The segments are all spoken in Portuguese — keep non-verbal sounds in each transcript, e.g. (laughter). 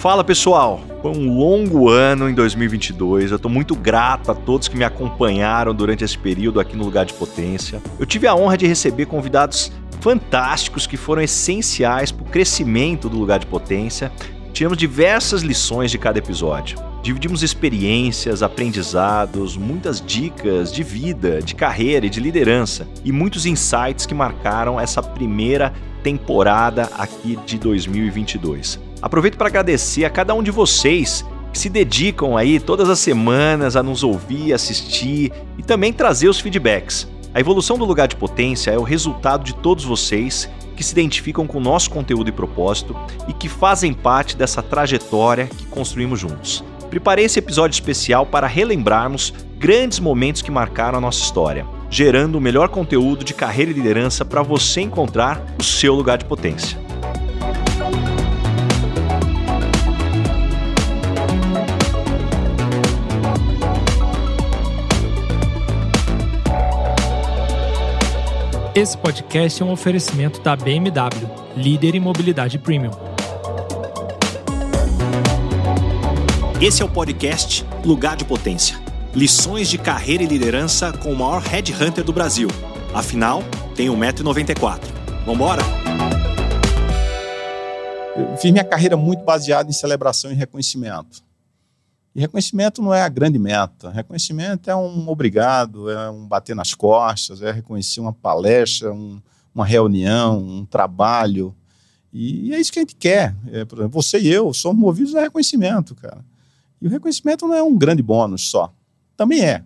Fala pessoal, foi um longo ano em 2022. Eu estou muito grato a todos que me acompanharam durante esse período aqui no Lugar de Potência. Eu tive a honra de receber convidados fantásticos que foram essenciais para o crescimento do Lugar de Potência. Tivemos diversas lições de cada episódio. Dividimos experiências, aprendizados, muitas dicas de vida, de carreira e de liderança e muitos insights que marcaram essa primeira temporada aqui de 2022. Aproveito para agradecer a cada um de vocês que se dedicam aí todas as semanas a nos ouvir, assistir e também trazer os feedbacks. A evolução do lugar de potência é o resultado de todos vocês que se identificam com o nosso conteúdo e propósito e que fazem parte dessa trajetória que construímos juntos. Preparei esse episódio especial para relembrarmos grandes momentos que marcaram a nossa história, gerando o melhor conteúdo de carreira e liderança para você encontrar o seu lugar de potência. Esse podcast é um oferecimento da BMW, líder em mobilidade premium. Esse é o podcast Lugar de Potência. Lições de carreira e liderança com o maior headhunter do Brasil. Afinal, tem 1,94m. Vambora? Eu fiz minha carreira muito baseada em celebração e reconhecimento. E reconhecimento não é a grande meta. Reconhecimento é um obrigado, é um bater nas costas, é reconhecer uma palestra, um, uma reunião, um trabalho. E, é isso que a gente quer. É, por exemplo, você e eu somos movidos a reconhecimento, cara. E o reconhecimento não é um grande bônus só. Também é,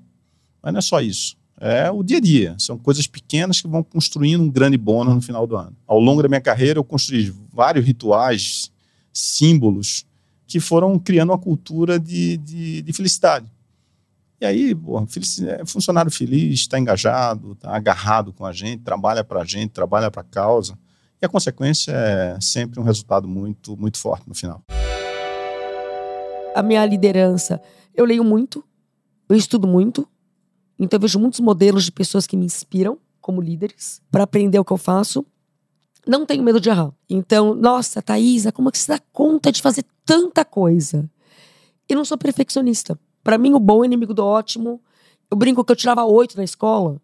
mas não é só isso. É o dia a dia. São coisas pequenas que vão construindo um grande bônus no final do ano. Ao longo da minha carreira, eu construí vários rituais, símbolos que foram criando uma cultura de, de, de felicidade. E aí, pô, é funcionário feliz, está engajado, está agarrado com a gente, trabalha para a gente, trabalha para a causa. E a consequência é sempre um resultado muito, muito forte no final. A minha liderança, eu leio muito, eu estudo muito, então eu vejo muitos modelos de pessoas que me inspiram como líderes para aprender o que eu faço não tenho medo de errar. Então, nossa, Thaisa, como é que você dá conta de fazer tanta coisa? Eu não sou perfeccionista. Para mim, o bom é inimigo do ótimo. Eu brinco que eu tirava oito na escola.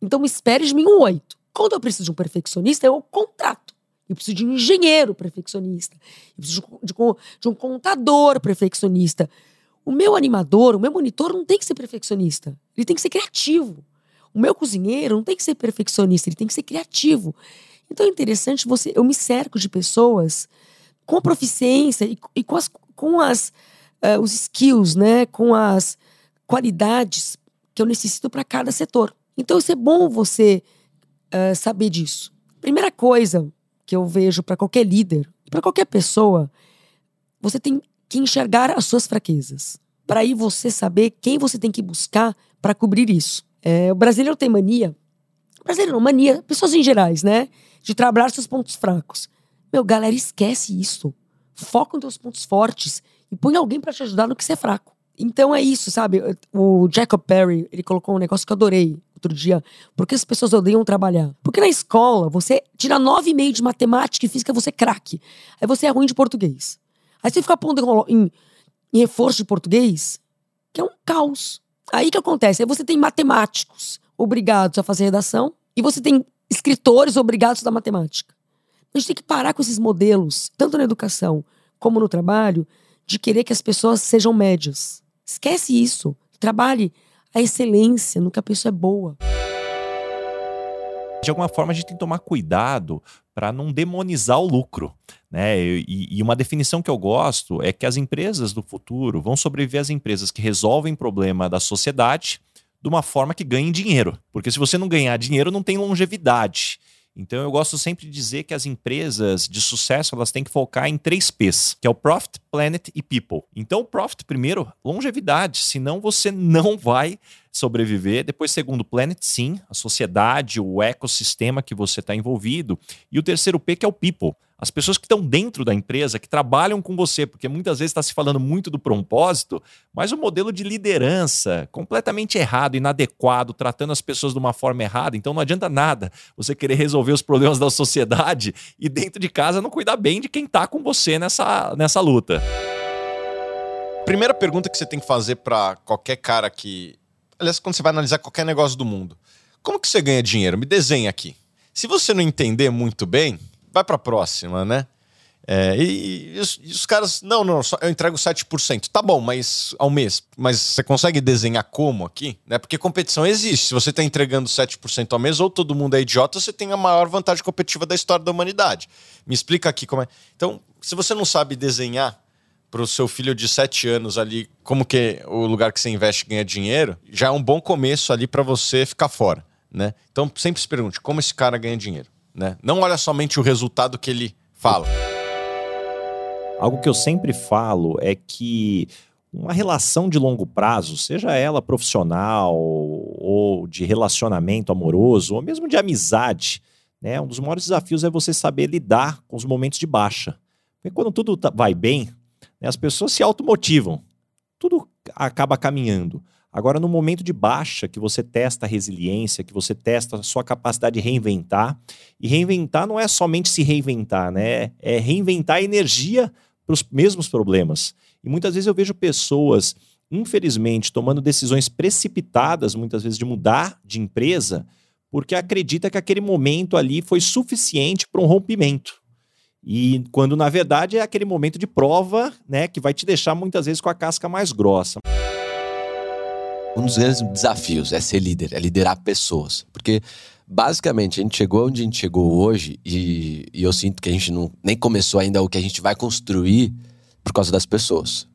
Então, espere de mim um oito. Quando eu preciso de um perfeccionista, eu contrato. Eu preciso de um engenheiro perfeccionista. Eu preciso de, de, de um contador perfeccionista. O meu animador, o meu monitor não tem que ser perfeccionista. Ele tem que ser criativo. O meu cozinheiro não tem que ser perfeccionista, ele tem que ser criativo. Então é interessante você. Eu me cerco de pessoas com proficiência e, e com, as, com as, uh, os skills, né? Com as qualidades que eu necessito para cada setor. Então isso é bom você uh, saber disso. Primeira coisa que eu vejo para qualquer líder, para qualquer pessoa, você tem que enxergar as suas fraquezas. Para aí você saber quem você tem que buscar para cobrir isso. É, o brasileiro tem mania, brasileiro não, mania, pessoas em gerais, né? de trabalhar seus pontos fracos. Meu, galera, esquece isso. Foca nos teus pontos fortes e põe alguém para te ajudar no que você é fraco. Então é isso, sabe? O Jacob Perry, ele colocou um negócio que eu adorei outro dia. Por que as pessoas odeiam trabalhar? Porque na escola, você tira nove e meio de matemática e física, você é craque. Aí você é ruim de português. Aí você fica pondo em, em reforço de português, que é um caos. Aí que acontece? Aí você tem matemáticos obrigados a fazer redação e você tem escritores obrigados da matemática. A gente tem que parar com esses modelos, tanto na educação como no trabalho, de querer que as pessoas sejam médias. Esquece isso. Trabalhe a excelência no que a pessoa é boa. De alguma forma, a gente tem que tomar cuidado para não demonizar o lucro. Né? E, e, uma definição que eu gosto é que as empresas do futuro vão sobreviver às empresas que resolvem problema da sociedade de uma forma que ganhe dinheiro. Porque se você não ganhar dinheiro, não tem longevidade. Então eu gosto sempre de dizer que as empresas de sucesso elas têm que focar em três P's, que é o Profit, Planet e People. Então o Profit primeiro, longevidade, senão você não vai sobreviver. Depois, segundo, planet, sim, a sociedade, o ecossistema que você está envolvido. E o terceiro P, que é o people. As pessoas que estão dentro da empresa, que trabalham com você, porque muitas vezes está se falando muito do propósito, mas o modelo de liderança completamente errado, inadequado, tratando as pessoas de uma forma errada. Então não adianta nada você querer resolver os problemas da sociedade (laughs) e dentro de casa não cuidar bem de quem está com você nessa, nessa luta. Primeira pergunta que você tem que fazer para qualquer cara que. Aliás, quando você vai analisar qualquer negócio do mundo. Como que você ganha dinheiro? Me desenha aqui. Se você não entender muito bem, vai para a próxima, né? É, e, e, os, e, os, caras, não, não, eu entrego 7%. Tá bom, mas ao mês. Mas você consegue desenhar como aqui? Né? Porque competição existe. Se você está entregando 7% ao mês, ou todo mundo é idiota, você tem a maior vantagem competitiva da história da humanidade. Me explica aqui como é. Então, se você não sabe desenhar para o seu filho de 7 anos ali como que o lugar que você investe ganha dinheiro, já é um bom começo ali para você ficar fora. Né? Então, sempre se pergunte como esse cara ganha dinheiro. Né? Não olha somente o resultado que ele fala. Algo que eu sempre falo é que uma relação de longo prazo, seja ela profissional ou de relacionamento amoroso, ou mesmo de amizade, né? Um dos maiores desafios é você saber lidar com os momentos de baixa. Porque quando tudo tá, vai bem, né, as pessoas se automotivam, tudo acaba caminhando. Agora, no momento de baixa, que você testa a resiliência, que você testa a sua capacidade de reinventar, e reinventar não é somente se reinventar, né? É reinventar a energia para os mesmos problemas. E muitas vezes eu vejo pessoas, infelizmente, tomando decisões precipitadas, muitas vezes de mudar de empresa, porque acredita que aquele momento ali foi suficiente para um rompimento. E quando na verdade é aquele momento de prova, né, que vai te deixar muitas vezes com a casca mais grossa. Um dos grandes desafios é ser líder, é liderar pessoas. Porque, basicamente, a gente chegou onde a gente chegou hoje e, e eu sinto que a gente não, nem começou ainda o que a gente vai construir por causa das pessoas.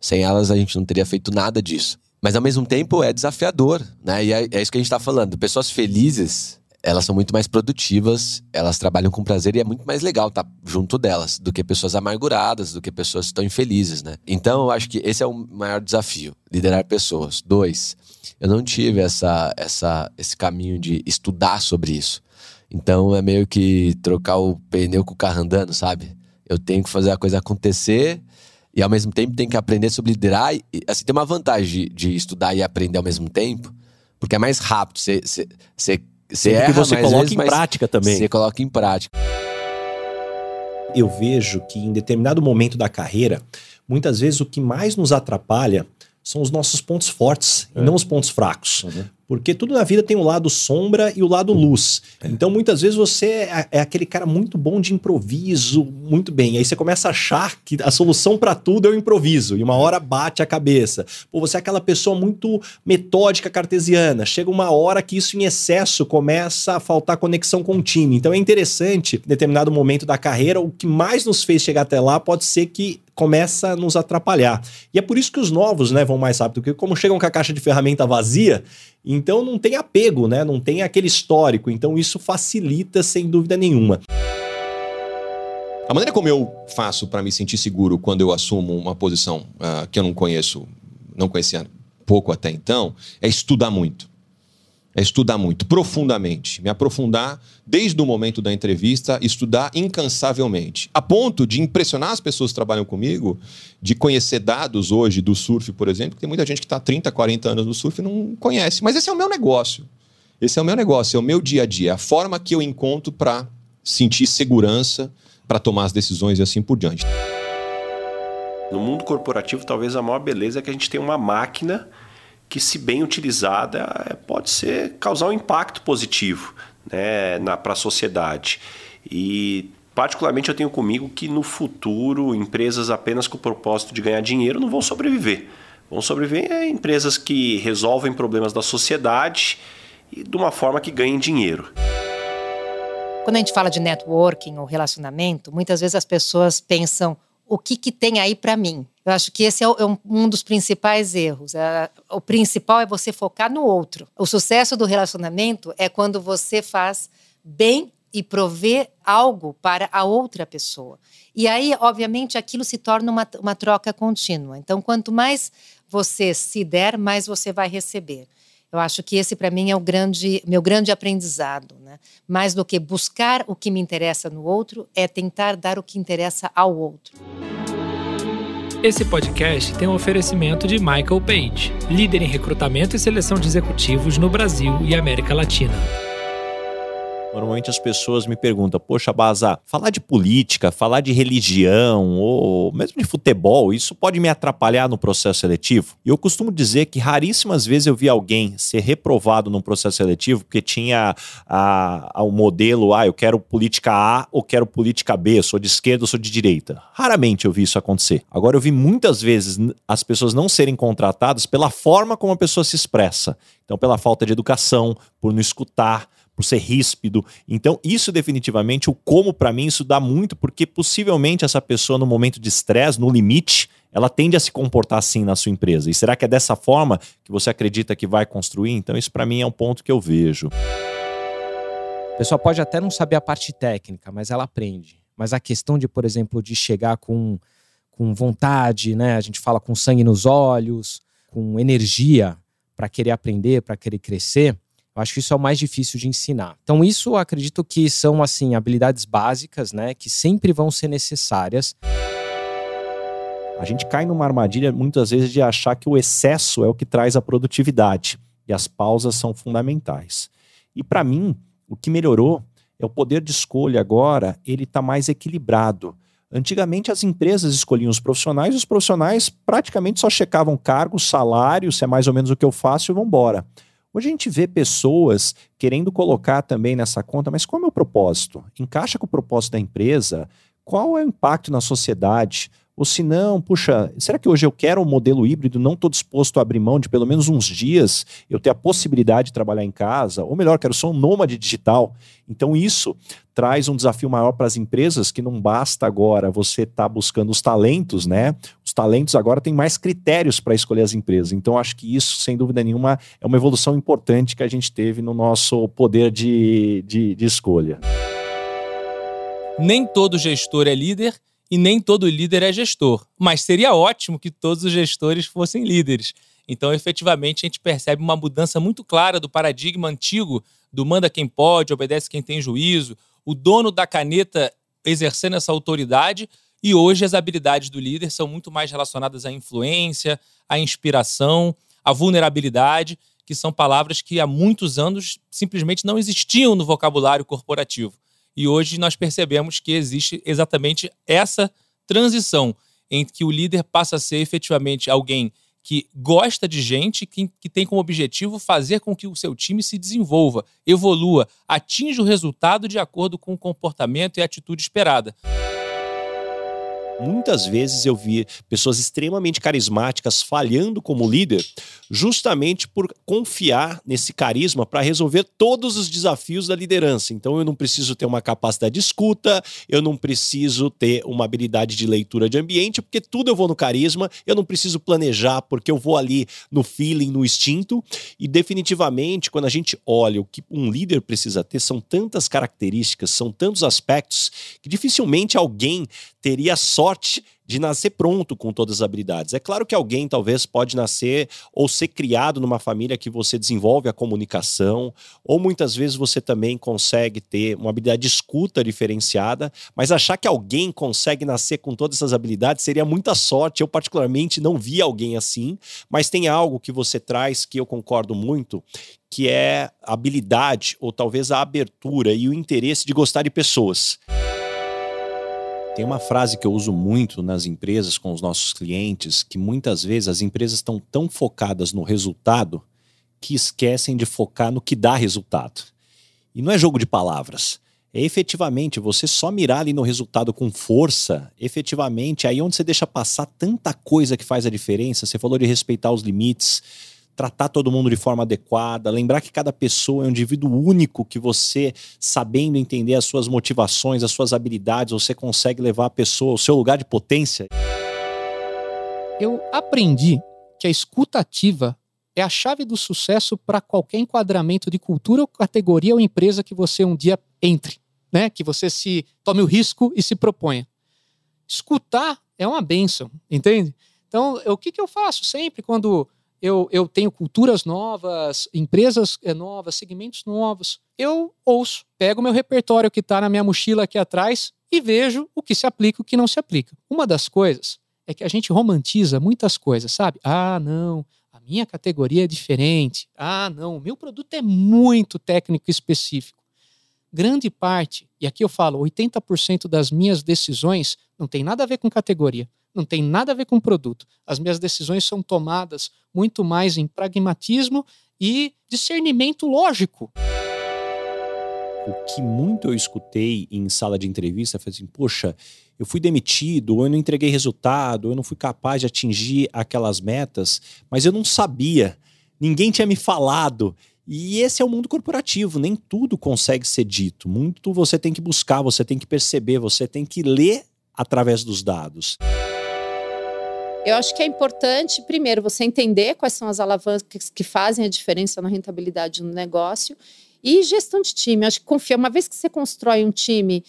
Sem elas, a gente não teria feito nada disso. Mas, ao mesmo tempo, é desafiador, né? E é, é isso que a gente está falando. Pessoas felizes elas são muito mais produtivas, elas trabalham com prazer e é muito mais legal estar tá junto delas do que pessoas amarguradas, do que pessoas que estão infelizes, né? Então eu acho que esse é o maior desafio, liderar pessoas. Dois, eu não tive essa, essa, esse caminho de estudar sobre isso. Então é meio que trocar o pneu com o carro andando, sabe? Eu tenho que fazer a coisa acontecer e ao mesmo tempo tenho que aprender sobre liderar. E, assim, tem uma vantagem de, de estudar e aprender ao mesmo tempo, porque é mais rápido. Você, você erra, que você coloca vezes, em prática também. Você coloca em prática. Eu vejo que em determinado momento da carreira, muitas vezes o que mais nos atrapalha são os nossos pontos fortes é. e não os pontos fracos. Uhum. Porque tudo na vida tem o lado sombra e o lado luz. É. Então, muitas vezes você é, é, aquele cara muito bom de improviso, muito bem. Aí você começa a achar que a solução para tudo é o improviso. E uma hora bate a cabeça. Pô, você é aquela pessoa muito metódica cartesiana. Chega uma hora que isso em excesso começa a faltar conexão com o time. Então é interessante, em determinado momento da carreira, o que mais nos fez chegar até lá pode ser que começa a nos atrapalhar. E é por isso que os novos né, vão mais rápido, porque como chegam com a caixa de ferramenta vazia, então não tem apego, né? Não tem aquele histórico. Então isso facilita sem dúvida nenhuma. A maneira como eu faço para me sentir seguro quando eu assumo uma posição uh, que eu não conheço, não conhecia pouco até então, é estudar muito é estudar muito, profundamente, me aprofundar desde o momento da entrevista, estudar incansavelmente, a ponto de impressionar as pessoas que trabalham comigo, de conhecer dados hoje do surf, por exemplo, que tem muita gente que está 30, 40 anos no surf e não conhece. Mas esse é o meu negócio. Esse é o meu negócio, é o meu dia a dia, é a forma que eu encontro para sentir segurança, para tomar as decisões e assim por diante. No mundo corporativo, talvez a maior beleza é que a gente tem uma máquina que, se bem utilizada, é, pode ser causar um impacto positivo né, para a sociedade. E particularmente eu tenho comigo que no futuro empresas apenas com o propósito de ganhar dinheiro não vão sobreviver. Vão sobreviver é, empresas que resolvem problemas da sociedade e de uma forma que ganhem dinheiro. Quando a gente fala de networking ou relacionamento, muitas vezes as pessoas pensam o que, que tem aí para mim. Eu acho que esse é, é um dos principais erros. É, o principal é você focar no outro. O sucesso do relacionamento é quando você faz bem e prover algo para a outra pessoa. E aí, obviamente, aquilo se torna uma, uma troca contínua. Então, quanto mais você se der, mais você vai receber. Eu acho que esse, para mim, é o grande, meu grande aprendizado. Né? Mais do que buscar o que me interessa no outro, é tentar dar o que interessa ao outro. Esse podcast tem um oferecimento de Michael Page, líder em recrutamento e seleção de executivos no Brasil e América Latina. Normalmente as pessoas me perguntam, poxa, Baza, falar de política, falar de religião ou mesmo de futebol, isso pode me atrapalhar no processo seletivo? E eu costumo dizer que raríssimas vezes eu vi alguém ser reprovado num processo seletivo porque tinha a, a, o modelo, ah, eu quero política A ou quero política B, sou de esquerda ou sou de direita. Raramente eu vi isso acontecer. Agora eu vi muitas vezes as pessoas não serem contratadas pela forma como a pessoa se expressa. Então, pela falta de educação, por não escutar, por ser ríspido. Então, isso definitivamente, o como para mim, isso dá muito, porque possivelmente essa pessoa, no momento de estresse, no limite, ela tende a se comportar assim na sua empresa. E será que é dessa forma que você acredita que vai construir? Então, isso para mim é um ponto que eu vejo. A pessoa pode até não saber a parte técnica, mas ela aprende. Mas a questão de, por exemplo, de chegar com, com vontade, né? A gente fala com sangue nos olhos, com energia para querer aprender, para querer crescer, eu acho que isso é o mais difícil de ensinar. Então, isso acredito que são assim habilidades básicas, né, que sempre vão ser necessárias. A gente cai numa armadilha muitas vezes de achar que o excesso é o que traz a produtividade e as pausas são fundamentais. E para mim, o que melhorou é o poder de escolha agora, ele está mais equilibrado. Antigamente as empresas escolhiam os profissionais e os profissionais praticamente só checavam cargo, salário, se é mais ou menos o que eu faço e vão embora. Hoje a gente vê pessoas querendo colocar também nessa conta, mas qual é o meu propósito? Encaixa com o propósito da empresa? Qual é o impacto na sociedade? Ou se não, puxa, será que hoje eu quero um modelo híbrido, não estou disposto a abrir mão de pelo menos uns dias eu ter a possibilidade de trabalhar em casa? Ou melhor, quero ser um nômade digital. Então isso traz um desafio maior para as empresas que não basta agora você estar tá buscando os talentos, né? Os talentos agora têm mais critérios para escolher as empresas. Então acho que isso, sem dúvida nenhuma, é uma evolução importante que a gente teve no nosso poder de, de, de escolha. Nem todo gestor é líder e nem todo líder é gestor. Mas seria ótimo que todos os gestores fossem líderes. Então, efetivamente, a gente percebe uma mudança muito clara do paradigma antigo do manda quem pode, obedece quem tem juízo, o dono da caneta exercendo essa autoridade. E hoje as habilidades do líder são muito mais relacionadas à influência, à inspiração, à vulnerabilidade, que são palavras que há muitos anos simplesmente não existiam no vocabulário corporativo. E hoje nós percebemos que existe exatamente essa transição em que o líder passa a ser efetivamente alguém que gosta de gente, que, que tem como objetivo fazer com que o seu time se desenvolva, evolua, atinja o resultado de acordo com o comportamento e a atitude esperada. Muitas vezes eu vi pessoas extremamente carismáticas falhando como líder, justamente por confiar nesse carisma para resolver todos os desafios da liderança. Então eu não preciso ter uma capacidade de escuta, eu não preciso ter uma habilidade de leitura de ambiente, porque tudo eu vou no carisma, eu não preciso planejar, porque eu vou ali no feeling, no instinto. E definitivamente, quando a gente olha o que um líder precisa ter, são tantas características, são tantos aspectos, que dificilmente alguém teria sorte de nascer pronto com todas as habilidades. É claro que alguém talvez pode nascer ou ser criado numa família que você desenvolve a comunicação, ou muitas vezes você também consegue ter uma habilidade de escuta diferenciada, mas achar que alguém consegue nascer com todas essas habilidades seria muita sorte. Eu particularmente não vi alguém assim, mas tem algo que você traz que eu concordo muito, que é habilidade ou talvez a abertura e o interesse de gostar de pessoas. Tem uma frase que eu uso muito nas empresas com os nossos clientes, que muitas vezes as empresas estão tão focadas no resultado que esquecem de focar no que dá resultado. E não é jogo de palavras. É efetivamente você só mirar ali no resultado com força, efetivamente, aí onde você deixa passar tanta coisa que faz a diferença. Você falou de respeitar os limites, tratar todo mundo de forma adequada, lembrar que cada pessoa é um indivíduo único que você, sabendo entender as suas motivações, as suas habilidades, você consegue levar a pessoa ao seu lugar de potência. Eu aprendi que a escuta ativa é a chave do sucesso para qualquer enquadramento de cultura ou categoria ou empresa que você um dia entre, né? Que você se tome o risco e se proponha. Escutar é uma benção, entende? Então, o que, que eu faço sempre quando eu, eu tenho culturas novas, empresas eh, novas, segmentos novos. Eu ouço, pego meu repertório que está na minha mochila aqui atrás e vejo o que se aplica e o que não se aplica. Uma das coisas é que a gente romantiza muitas coisas, sabe? Ah, não, a minha categoria é diferente. Ah, não, o meu produto é muito técnico e específico. grande parte, e aqui eu falo, 80% das minhas decisões não tem nada a ver com categoria, não tem nada a ver com produto. As minhas decisões são tomadas muito mais em pragmatismo e discernimento lógico. O que muito eu escutei em sala de entrevista foi assim: poxa, eu fui demitido, eu não entreguei resultado, eu não fui capaz de atingir aquelas metas, mas eu não sabia, ninguém tinha me falado. E esse é o mundo corporativo, nem tudo consegue ser dito. Muito você tem que buscar, você tem que perceber, você tem que ler através dos dados. Eu acho que é importante, primeiro, você entender quais são as alavancas que fazem a diferença na rentabilidade do negócio e gestão de time. Eu acho que confia. Uma vez que você constrói um time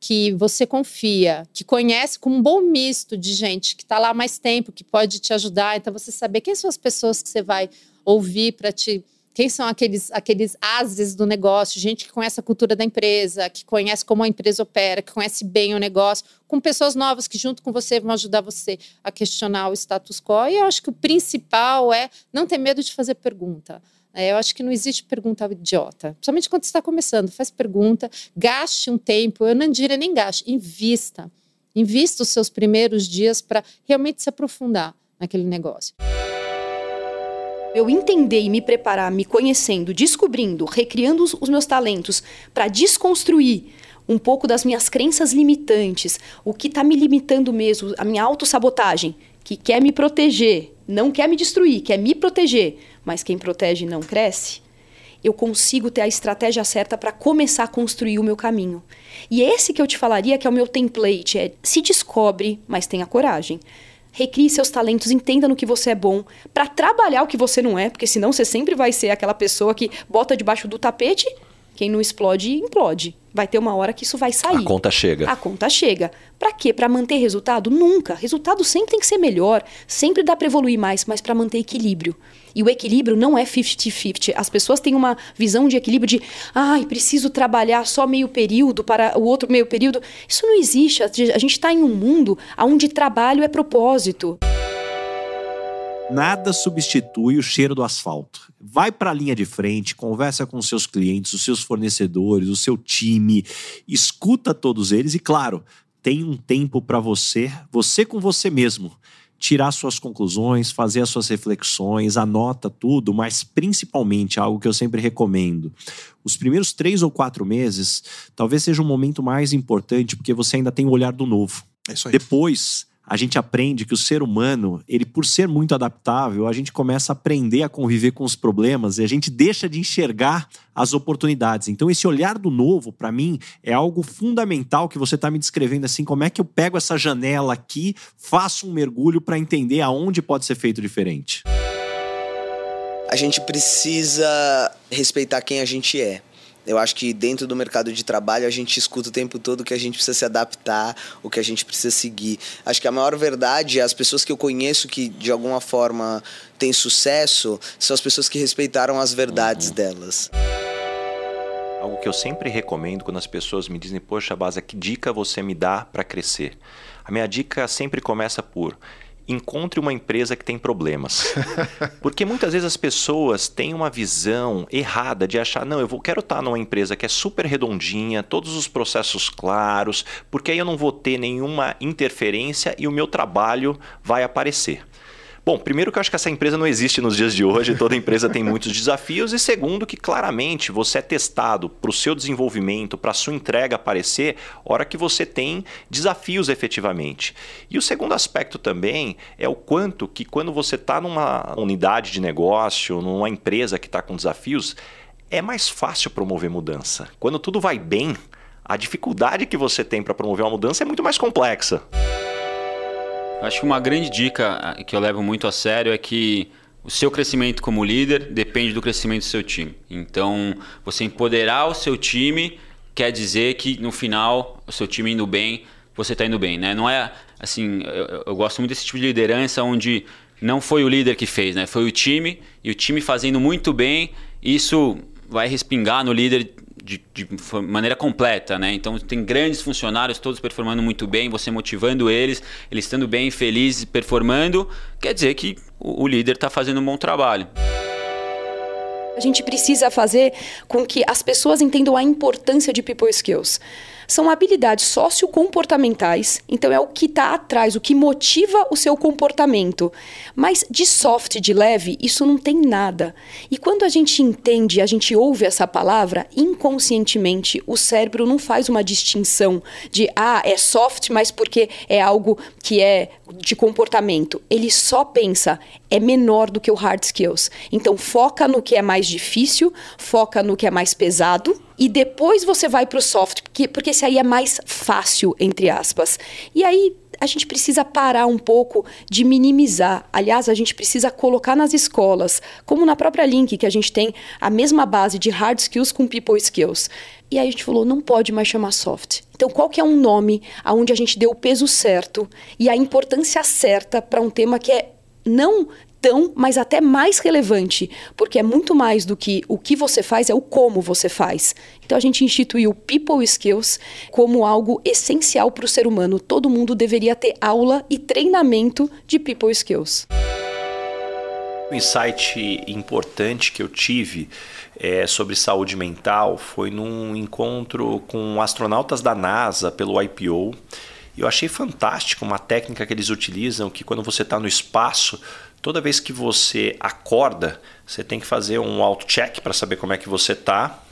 que você confia, que conhece com um bom misto de gente que está lá mais tempo, que pode te ajudar, então você saber quem são as pessoas que você vai ouvir para te quem são aqueles, aqueles ases do negócio, gente que conhece a cultura da empresa, que conhece como a empresa opera, que conhece bem o negócio, com pessoas novas que junto com você vão ajudar você a questionar o status quo. E eu acho que o principal é não ter medo de fazer pergunta. É, eu acho que não existe pergunta idiota. Principalmente quando você está começando. Faz pergunta, gaste um tempo. Eu não diria nem gaste, invista. Invista os seus primeiros dias para realmente se aprofundar naquele negócio. Eu entender e me preparar, me conhecendo, descobrindo, recriando os, os meus talentos para desconstruir um pouco das minhas crenças limitantes, o que está me limitando mesmo, a minha autossabotagem, que quer me proteger, não quer me destruir, quer me proteger, mas quem protege não cresce, eu consigo ter a estratégia certa para começar a construir o meu caminho. E esse que eu te falaria que é o meu template, é se descobre, mas tenha coragem. Recrie seus talentos, entenda no que você é bom, para trabalhar o que você não é, porque senão você sempre vai ser aquela pessoa que bota debaixo do tapete, quem não explode, implode. Vai ter uma hora que isso vai sair. A conta chega. A conta chega. Para quê? Para manter resultado? Nunca. Resultado sempre tem que ser melhor, sempre dá para evoluir mais, mas para manter equilíbrio. E o equilíbrio não é 50-50. As pessoas têm uma visão de equilíbrio de, ai, ah, preciso trabalhar só meio período para o outro meio período. Isso não existe. A gente está em um mundo onde trabalho é propósito. Nada substitui o cheiro do asfalto. Vai para a linha de frente, conversa com seus clientes, os seus fornecedores, o seu time, escuta todos eles e, claro, tem um tempo para você, você com você mesmo, tirar suas conclusões, fazer as suas reflexões, anota tudo, mas principalmente algo que eu sempre recomendo. Os primeiros três ou quatro meses talvez seja um momento mais importante porque você ainda tem o olhar do novo. É isso aí. Depois a gente aprende que o ser humano, ele por ser muito adaptável, a gente começa a aprender a conviver com os problemas e a gente deixa de enxergar as oportunidades. Então esse olhar do novo, para mim, é algo fundamental que você está me descrevendo assim, como é que eu pego essa janela aqui, faço um mergulho para entender aonde pode ser feito diferente. A gente precisa respeitar quem a gente é. Eu acho que dentro do mercado de trabalho a gente escuta o tempo todo que a gente precisa se adaptar, o que a gente precisa seguir. Acho que a maior verdade, as pessoas que eu conheço que de alguma forma têm sucesso, são as pessoas que respeitaram as verdades uhum. delas. Algo que eu sempre recomendo quando as pessoas me dizem, poxa, Basa, que dica você me dá para crescer? A minha dica sempre começa por encontre uma empresa que tem problemas. (laughs) Porque muitas vezes as pessoas têm uma visão errada de achar, não, eu vou, quero estar numa empresa que é super redondinha, todos os processos claros, porque aí eu não vou ter nenhuma interferência e o meu trabalho vai aparecer. Bom, primeiro que eu acho que essa empresa não existe nos dias de hoje, toda empresa tem muitos desafios, e segundo que claramente você é testado para o seu desenvolvimento, para a sua entrega aparecer, hora que você tem desafios efetivamente. E o segundo aspecto também é o quanto que quando você está numa unidade de negócio, numa empresa que está com desafios, é mais fácil promover mudança. Quando tudo vai bem, a dificuldade que você tem para promover uma mudança é muito mais complexa. Acho que uma grande dica ah, que eu levo muito a sério é que o seu crescimento como líder depende do crescimento do seu time. Então, você empoderar o seu time quer dizer que no final, o seu time indo bem, você está indo bem, né? Não é assim, eu, eu, gosto muito desse tipo de liderança onde não foi o líder que fez, né? Foi o time e o time fazendo muito bem, isso vai respingar no líder de, de, maneira completa, né? Então tem grandes funcionários todos performando muito bem, você motivando eles, eles estando bem, felizes, performando, quer dizer que o, o líder está fazendo um bom trabalho. A gente precisa fazer com que as pessoas entendam a importância de people skills. São habilidades sociocomportamentais, então é o que está atrás, o que motiva o seu comportamento. Mas de soft, de leve, isso não tem nada. E quando a gente entende, a gente ouve essa palavra, inconscientemente o cérebro não faz uma distinção de ah, é soft, mas porque é algo que é de comportamento. Ele só pensa, é menor do que o hard skills. Então foca no que é mais difícil, foca no que é mais pesado e depois você vai para o soft, porque, porque esse aí é mais fácil, entre aspas. E aí a gente precisa parar um pouco de minimizar. Aliás, a gente precisa colocar nas escolas, como na própria Link, que a gente tem a mesma base de hard skills com people skills. E aí a gente falou, não pode mais chamar soft. Então, qual que é um nome aonde a gente deu o peso certo e a importância certa para um tema que é não tão, mas até mais relevante, porque é muito mais do que o que você faz, é o como você faz. Então a gente instituiu People Skills como algo essencial para o ser humano. Todo mundo deveria ter aula e treinamento de People Skills. Um insight importante que eu tive é, sobre saúde mental foi num encontro com astronautas da NASA pelo IPO. Eu achei fantástico uma técnica que eles utilizam que quando você está no espaço, toda vez que você acorda, você tem que fazer um auto-check para saber como é que você está.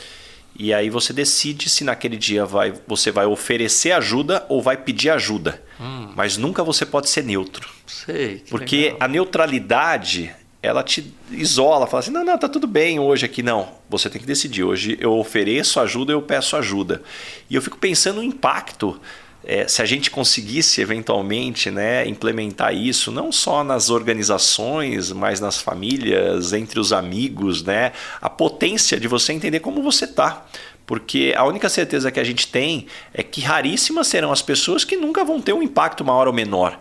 E aí você decide se naquele dia vai, você vai oferecer ajuda ou vai pedir ajuda. Hum. Mas nunca você pode ser neutro. Sei. que Porque legal. a neutralidade, ela te isola, fala assim: não, não, tá tudo bem hoje aqui. Não, você tem que decidir. Hoje eu ofereço ajuda, eu peço ajuda. E eu fico pensando no impacto. É, se a gente conseguisse eventualmente né, implementar isso, não só nas organizações, mas nas famílias, entre os amigos, né, a potência de você entender como você está. Porque a única certeza que a gente tem é que raríssimas serão as pessoas que nunca vão ter um impacto maior ou menor.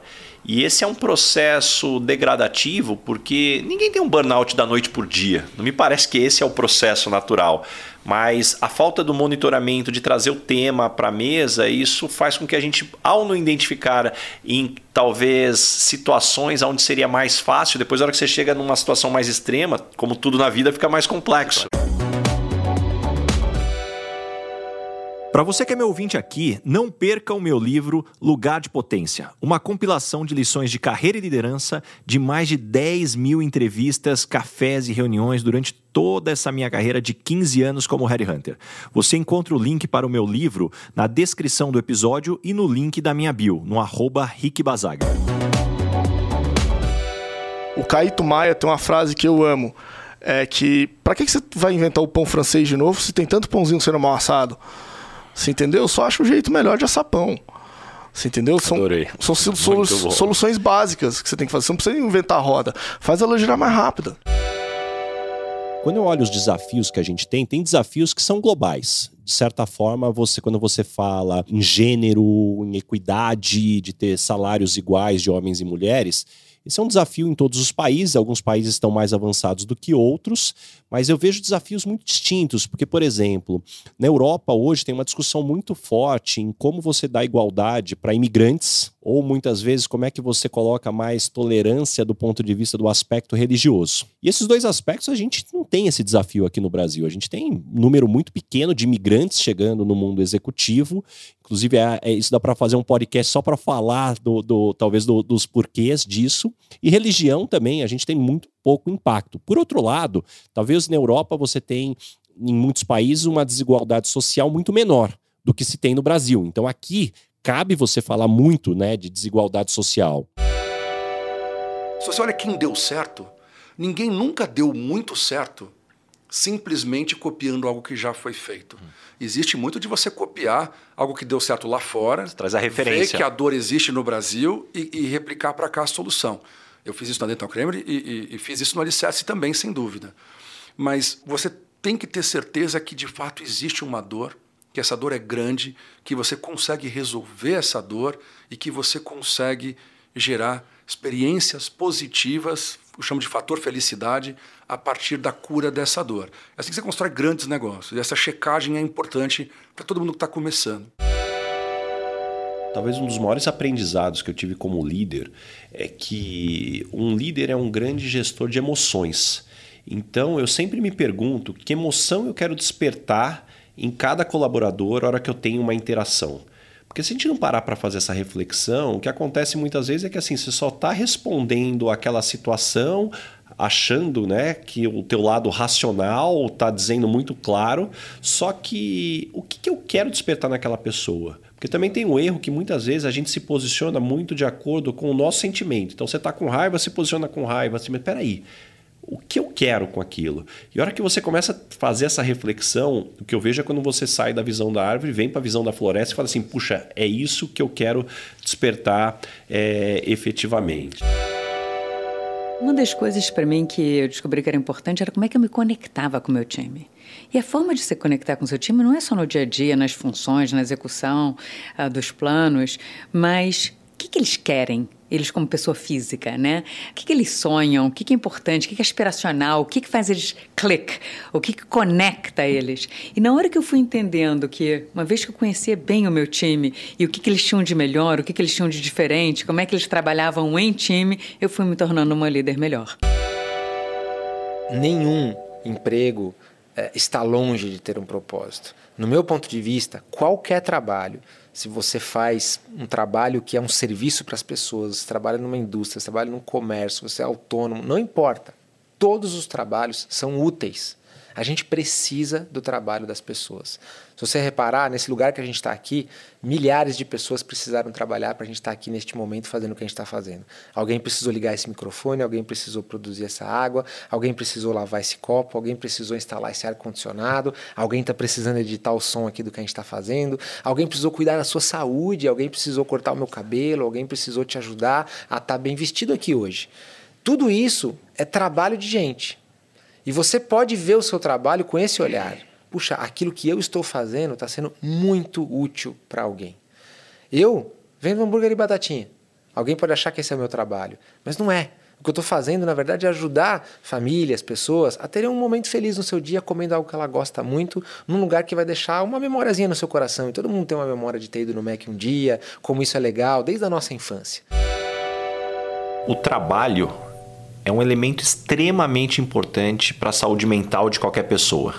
E esse é um processo degradativo, porque ninguém tem um burnout da noite por dia. Não me parece que esse é o processo natural. Mas a falta do monitoramento, de trazer o tema para a mesa, isso faz com que a gente, ao não identificar em talvez situações onde seria mais fácil, depois, na hora que você chega numa situação mais extrema, como tudo na vida, fica mais complexo. Para você que é meu ouvinte aqui, não perca o meu livro Lugar de Potência, uma compilação de lições de carreira e liderança de mais de 10 mil entrevistas, cafés e reuniões durante toda essa minha carreira de 15 anos como Headhunter. Você encontra o link para o meu livro na descrição do episódio e no link da minha bio, no arroba Rick Bazaga. O Caíto Maia tem uma frase que eu amo. É que, que que você vai inventar o pão francês de novo se tem tanto pãozinho sendo mal assado? Você entendeu? Eu só acho o jeito melhor de assar pão. Você entendeu? São, Adorei. são solu- soluções básicas que você tem que fazer. Você não precisa inventar a roda. Faz ela girar mais rápida. Quando eu olho os desafios que a gente tem, tem desafios que são globais. De certa forma, você quando você fala em gênero, em equidade, de ter salários iguais de homens e mulheres, esse é um desafio em todos os países. Alguns países estão mais avançados do que outros, mas eu vejo desafios muito distintos, porque, por exemplo, na Europa hoje tem uma discussão muito forte em como você dá igualdade para imigrantes, ou muitas vezes como é que você coloca mais tolerância do ponto de vista do aspecto religioso. E esses dois aspectos a gente não tem esse desafio aqui no Brasil. A gente tem um número muito pequeno de imigrantes chegando no mundo executivo. Inclusive, é, é- isso dá para fazer um podcast só para falar do, do- talvez do- dos porquês disso. E religião também, a gente tem muito pouco impacto. Por outro lado, talvez na Europa você tem, em muitos países, uma desigualdade social muito menor do que se tem no Brasil. Então aqui cabe você falar muito né, de desigualdade social. Se você olha quem deu certo, ninguém nunca deu muito certo simplesmente copiando algo que já foi feito. Existe muito de você copiar algo que deu certo lá fora, traz a referência. ver que a dor existe no Brasil e, e replicar para cá a solução. Eu fiz isso na Dental Kramer e, e- e fiz isso no Alicerce também, sem dúvida. Mas você tem que ter certeza que de fato existe uma dor, que essa dor é grande, que você consegue resolver essa dor e que você consegue gerar experiências positivas, eu chamo de fator felicidade, a partir da cura dessa dor. É assim que você constrói grandes negócios. E essa checagem é importante para todo mundo que está começando. Talvez um dos maiores aprendizados que eu tive como líder é que um líder é um grande gestor de emoções. Então eu sempre me pergunto que emoção eu quero despertar em cada colaborador na hora que eu tenho uma interação. Porque se a gente não parar para fazer essa reflexão, o que acontece muitas vezes é que assim, você só está respondendo àquela situação, achando né, que o teu lado racional está dizendo muito claro, só que o que, que eu quero despertar naquela pessoa? Porque também tem um erro que muitas vezes a gente se posiciona muito de acordo com o nosso sentimento. Então você está com raiva, se posiciona com raiva. Assim, mas peraí, o que eu quero com aquilo? E a hora que você começa a fazer essa reflexão, o que eu vejo é quando você sai da visão da árvore, vem para a visão da floresta e fala assim: puxa, é isso que eu quero despertar é, efetivamente. Uma das coisas para mim que eu descobri que era importante era como é que eu me conectava com o meu time. E a forma de se conectar com o seu time não é só no dia a dia, nas funções, na execução uh, dos planos, mas o que, que eles querem? Eles como pessoa física, né? O que, que eles sonham? O que, que é importante? O que, que é aspiracional? O que, que faz eles clique? O que, que conecta eles? E na hora que eu fui entendendo que, uma vez que eu conhecia bem o meu time e o que, que eles tinham de melhor, o que, que eles tinham de diferente, como é que eles trabalhavam em time, eu fui me tornando uma líder melhor. Nenhum emprego é, está longe de ter um propósito. No meu ponto de vista, qualquer trabalho se você faz um trabalho que é um serviço para as pessoas, você trabalha numa indústria, você trabalha num comércio, você é autônomo, não importa. Todos os trabalhos são úteis. A gente precisa do trabalho das pessoas. Se você reparar, nesse lugar que a gente está aqui, milhares de pessoas precisaram trabalhar para a gente estar tá aqui neste momento fazendo o que a gente está fazendo. Alguém precisou ligar esse microfone, alguém precisou produzir essa água, alguém precisou lavar esse copo, alguém precisou instalar esse ar-condicionado, alguém está precisando editar o som aqui do que a gente está fazendo, alguém precisou cuidar da sua saúde, alguém precisou cortar o meu cabelo, alguém precisou te ajudar a estar tá bem vestido aqui hoje. Tudo isso é trabalho de gente. E você pode ver o seu trabalho com esse olhar. Puxa, aquilo que eu estou fazendo está sendo muito útil para alguém. Eu vendo hambúrguer e batatinha. Alguém pode achar que esse é o meu trabalho, mas não é. O que eu estou fazendo, na verdade, é ajudar famílias, pessoas a terem um momento feliz no seu dia comendo algo que ela gosta muito, num lugar que vai deixar uma memóriazinha no seu coração. E todo mundo tem uma memória de ter ido no Mac um dia, como isso é legal, desde a nossa infância. O trabalho é um elemento extremamente importante para a saúde mental de qualquer pessoa.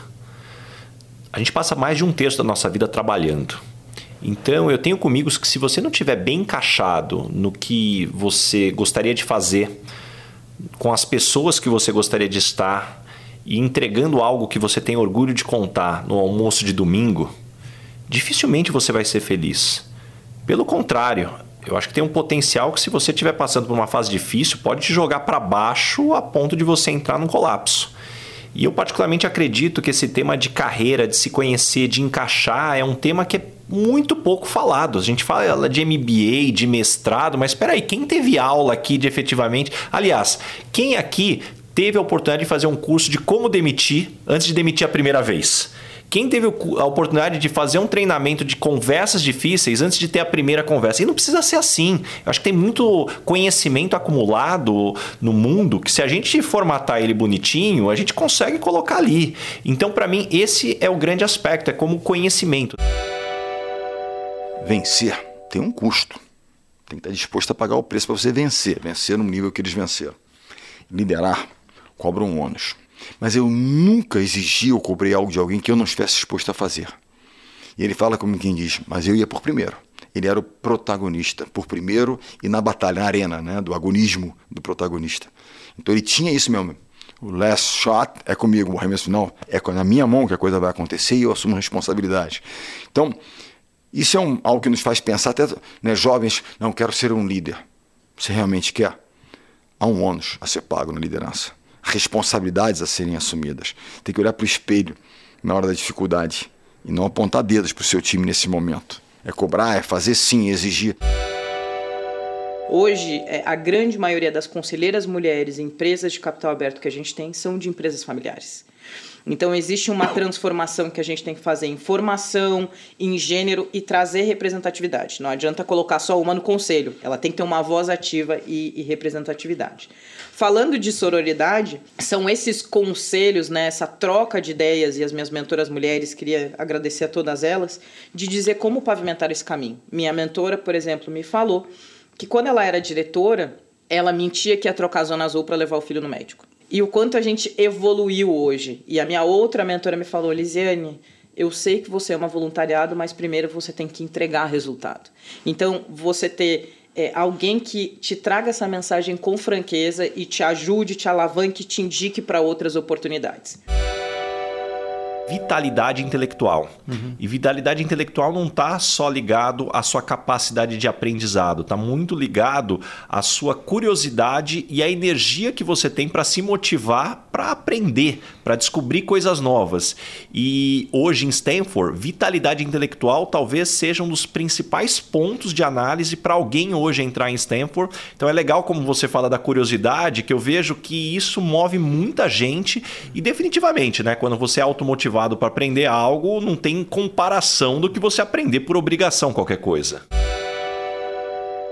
A gente passa mais de um terço da nossa vida trabalhando. Então, eu tenho comigo que se você não estiver bem encaixado no que você gostaria de fazer, com as pessoas que você gostaria de estar e entregando algo que você tem orgulho de contar no almoço de domingo, dificilmente você vai ser feliz. Pelo contrário, eu acho que tem um potencial que, se você estiver passando por uma fase difícil, pode te jogar para baixo a ponto de você entrar num colapso. E eu, particularmente, acredito que esse tema de carreira, de se conhecer, de encaixar, é um tema que é muito pouco falado. A gente fala de MBA, de mestrado, mas espera aí, quem teve aula aqui de efetivamente. Aliás, quem aqui teve a oportunidade de fazer um curso de como demitir antes de demitir a primeira vez? Quem teve a oportunidade de fazer um treinamento de conversas difíceis antes de ter a primeira conversa? E não precisa ser assim. Eu acho que tem muito conhecimento acumulado no mundo que se a gente formatar ele bonitinho, a gente consegue colocar ali. Então, para mim, esse é o grande aspecto, é como conhecimento. Vencer tem um custo. Tem que estar disposto a pagar o preço para você vencer, vencer no nível que eles venceram. Liderar cobra um ônus. Mas eu nunca exigi ou cobrei algo de alguém que eu não estivesse disposto a fazer. E ele fala como quem diz, mas eu ia por primeiro. Ele era o protagonista, por primeiro e na batalha, na arena, né, do agonismo do protagonista. Então ele tinha isso mesmo. O last shot é comigo, o arremesso final é na minha mão que a coisa vai acontecer e eu assumo responsabilidade. Então, isso é um, algo que nos faz pensar, até né, jovens, não quero ser um líder. Você realmente quer? Há um ônus a ser pago na liderança responsabilidades a serem assumidas. Tem que olhar para o espelho na hora da dificuldade e não apontar dedos para o seu time nesse momento. É cobrar, é fazer sim, exigir. Hoje, é, a grande maioria das conselheiras mulheres em empresas de capital aberto que a gente tem são de empresas familiares. Então, existe uma transformação que a gente tem que fazer em formação, em gênero e trazer representatividade. Não adianta colocar só uma no conselho, ela tem que ter uma voz ativa e, e representatividade. Falando de sororidade, são esses conselhos, né, essa troca de ideias, e as minhas mentoras mulheres, queria agradecer a todas elas, de dizer como pavimentar esse caminho. Minha mentora, por exemplo, me falou que quando ela era diretora, ela mentia que ia trocar a zona azul para levar o filho no médico. E o quanto a gente evoluiu hoje. E a minha outra mentora me falou, Lisiane, eu sei que você é uma voluntariado, mas primeiro você tem que entregar resultado. Então, você ter é, alguém que te traga essa mensagem com franqueza e te ajude, te alavanque, te indique para outras oportunidades vitalidade intelectual. Uhum. E vitalidade intelectual não está só ligado à sua capacidade de aprendizado, está muito ligado à sua curiosidade e à energia que você tem para se motivar para aprender, para descobrir coisas novas. E hoje em Stanford, vitalidade intelectual talvez seja um dos principais pontos de análise para alguém hoje entrar em Stanford. Então é legal como você fala da curiosidade, que eu vejo que isso move muita gente e definitivamente, né, quando você é automotivado para aprender algo, não tem comparação do que você aprender por obrigação qualquer coisa.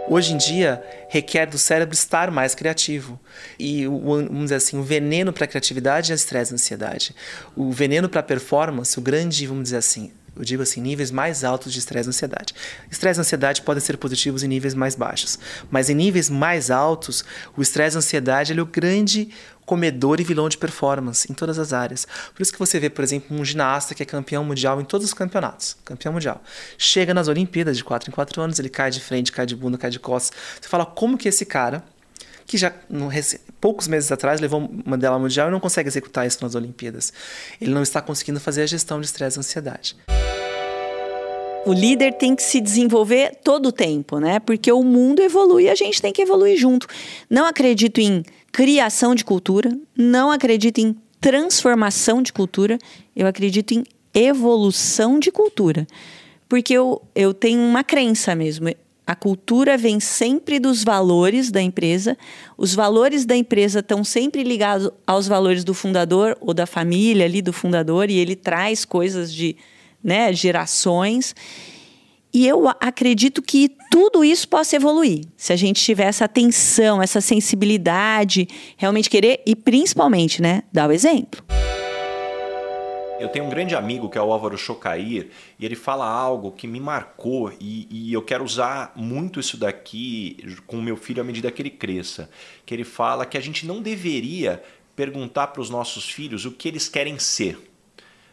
Hoje em dia, requer do cérebro estar mais criativo. E, o, vamos dizer assim, o veneno para a criatividade é o estresse e a ansiedade. O veneno para a performance, o grande, vamos dizer assim, eu digo assim, níveis mais altos de estresse e ansiedade. Estresse e ansiedade podem ser positivos em níveis mais baixos, mas em níveis mais altos, o estresse e ansiedade é o grande comedor e vilão de performance em todas as áreas. Por isso que você vê, por exemplo, um ginasta que é campeão mundial em todos os campeonatos, campeão mundial. Chega nas Olimpíadas de 4 em 4 anos, ele cai de frente, cai de bunda, cai de costas. Você fala como que esse cara que já no, poucos meses atrás levou uma medalha mundial e não consegue executar isso nas Olimpíadas. Ele não está conseguindo fazer a gestão de estresse e ansiedade. O líder tem que se desenvolver todo o tempo, né? Porque o mundo evolui e a gente tem que evoluir junto. Não acredito em criação de cultura, não acredito em transformação de cultura, eu acredito em evolução de cultura. Porque eu, eu tenho uma crença mesmo. A cultura vem sempre dos valores da empresa. Os valores da empresa estão sempre ligados aos valores do fundador ou da família ali do fundador, e ele traz coisas de né, gerações. E eu acredito que tudo isso possa evoluir. Se a gente tiver essa atenção, essa sensibilidade, realmente querer e principalmente, né, dar o exemplo. Eu tenho um grande amigo que é o Álvaro Chocair e ele fala algo que me marcou e, e, eu quero usar muito isso daqui com meu filho à medida que ele cresça. Que ele fala que a gente não deveria perguntar para os nossos filhos o que eles querem ser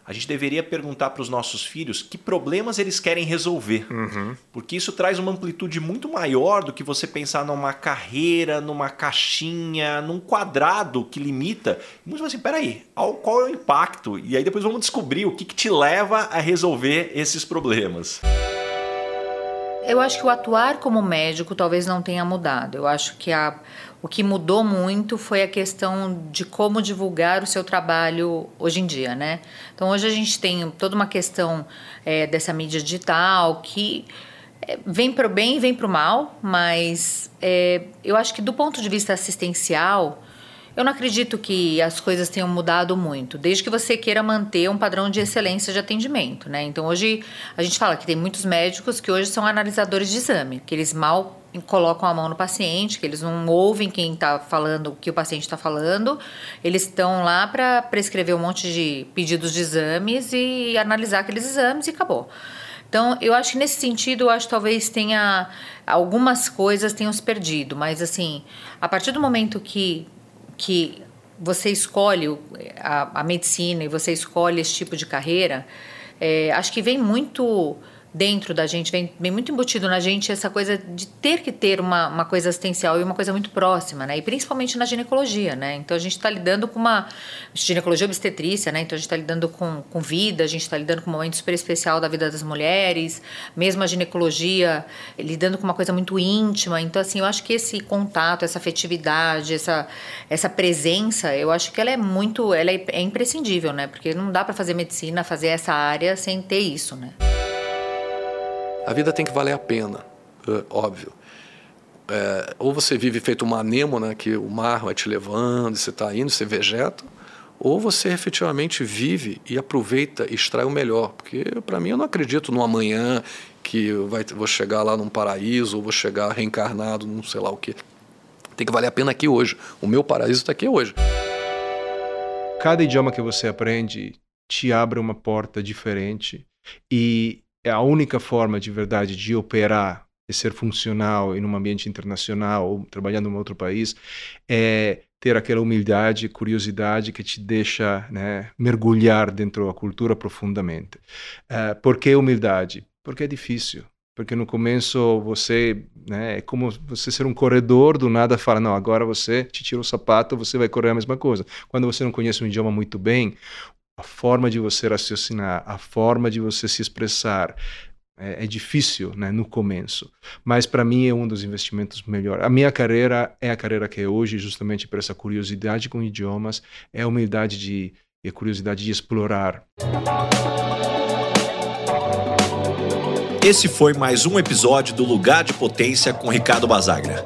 a gente deveria perguntar para os nossos filhos que problemas eles querem resolver. Uhum. Porque isso traz uma amplitude muito maior do que você pensar numa carreira, numa caixinha, num quadrado que limita. Muito assim, peraí, qual é o impacto? E aí depois vamos descobrir o que, que te leva a resolver esses problemas. Eu acho que o atuar como médico talvez não tenha mudado. Eu acho que a, o que mudou muito foi a questão de como divulgar o seu trabalho hoje em dia, né? Então hoje a gente tem toda uma questão é, dessa mídia digital que é, vem para o bem e vem para o mal, mas é, eu acho que do ponto de vista assistencial eu não acredito que as coisas tenham mudado muito, desde que você queira manter um padrão de excelência de atendimento, né? Então hoje a gente fala que tem muitos médicos que hoje são analisadores de exame, que eles mal colocam a mão no paciente, que eles não ouvem quem está falando o que o paciente está falando, eles estão lá para prescrever um monte de pedidos de exames e analisar aqueles exames e acabou. Então, eu acho que nesse sentido, eu acho que talvez tenha algumas coisas tenham se perdido, mas assim, a partir do momento que que você escolhe a, a medicina e você escolhe esse tipo de carreira, é, acho que vem muito dentro da gente, vem, vem muito embutido na gente essa coisa de ter que ter uma, uma coisa assistencial e uma coisa muito próxima, né? E principalmente na ginecologia, né? Então a gente está lidando com uma ginecologia obstetrícia, né? Então a gente está lidando com, com vida, a gente está lidando com um momento super especial da vida das mulheres, mesmo a ginecologia lidando com uma coisa muito íntima. Então, assim, eu acho que esse contato, essa afetividade, essa, essa presença, eu acho que ela é muito, ela é, é imprescindível, né? Porque não dá para fazer medicina, fazer essa área sem ter isso, né? A vida tem que valer a pena, é, óbvio. É, ou você vive feito uma anêmona, que o mar vai te levando, você está indo, você vegeta, ou você efetivamente vive e aproveita e extrai o melhor. Porque, para mim, eu não acredito no amanhã que vai, vou chegar lá num paraíso, ou vou chegar reencarnado, não sei lá o quê. Tem que valer a pena aqui hoje. O meu paraíso está aqui hoje. Cada idioma que você aprende te abre uma porta diferente e é a única forma de verdade de operar de ser funcional em um ambiente internacional ou trabalhando em outro país é ter aquela humildade, curiosidade que te deixa né, mergulhar dentro da cultura profundamente. Uh, por que humildade? Porque é difícil. Porque no começo você, né, é como você ser um corredor, do nada fala, não, agora você te tira o sapato, você vai correr a mesma coisa. Quando você não conhece um idioma muito bem, a forma de você raciocinar, a forma de você se expressar, é, é difícil né, no começo, mas para mim é um dos investimentos melhores. A minha carreira é a carreira que é hoje, justamente por essa curiosidade com idiomas, é a humildade de, e a curiosidade de explorar. Esse foi mais um episódio do Lugar de Potência com Ricardo Basagra.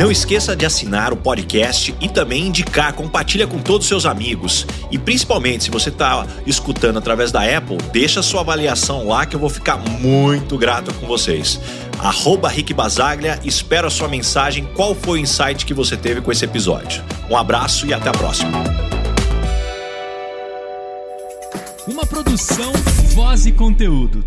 Não esqueça de assinar o podcast e também indicar, compartilha com todos os seus amigos. E principalmente, se você está escutando através da Apple, deixa sua avaliação lá que eu vou ficar muito grato com vocês. Arroba Rick Basaglia, espero a sua mensagem, qual foi o insight que você teve com esse episódio. Um abraço e até a próxima. Uma produção, voz e conteúdo.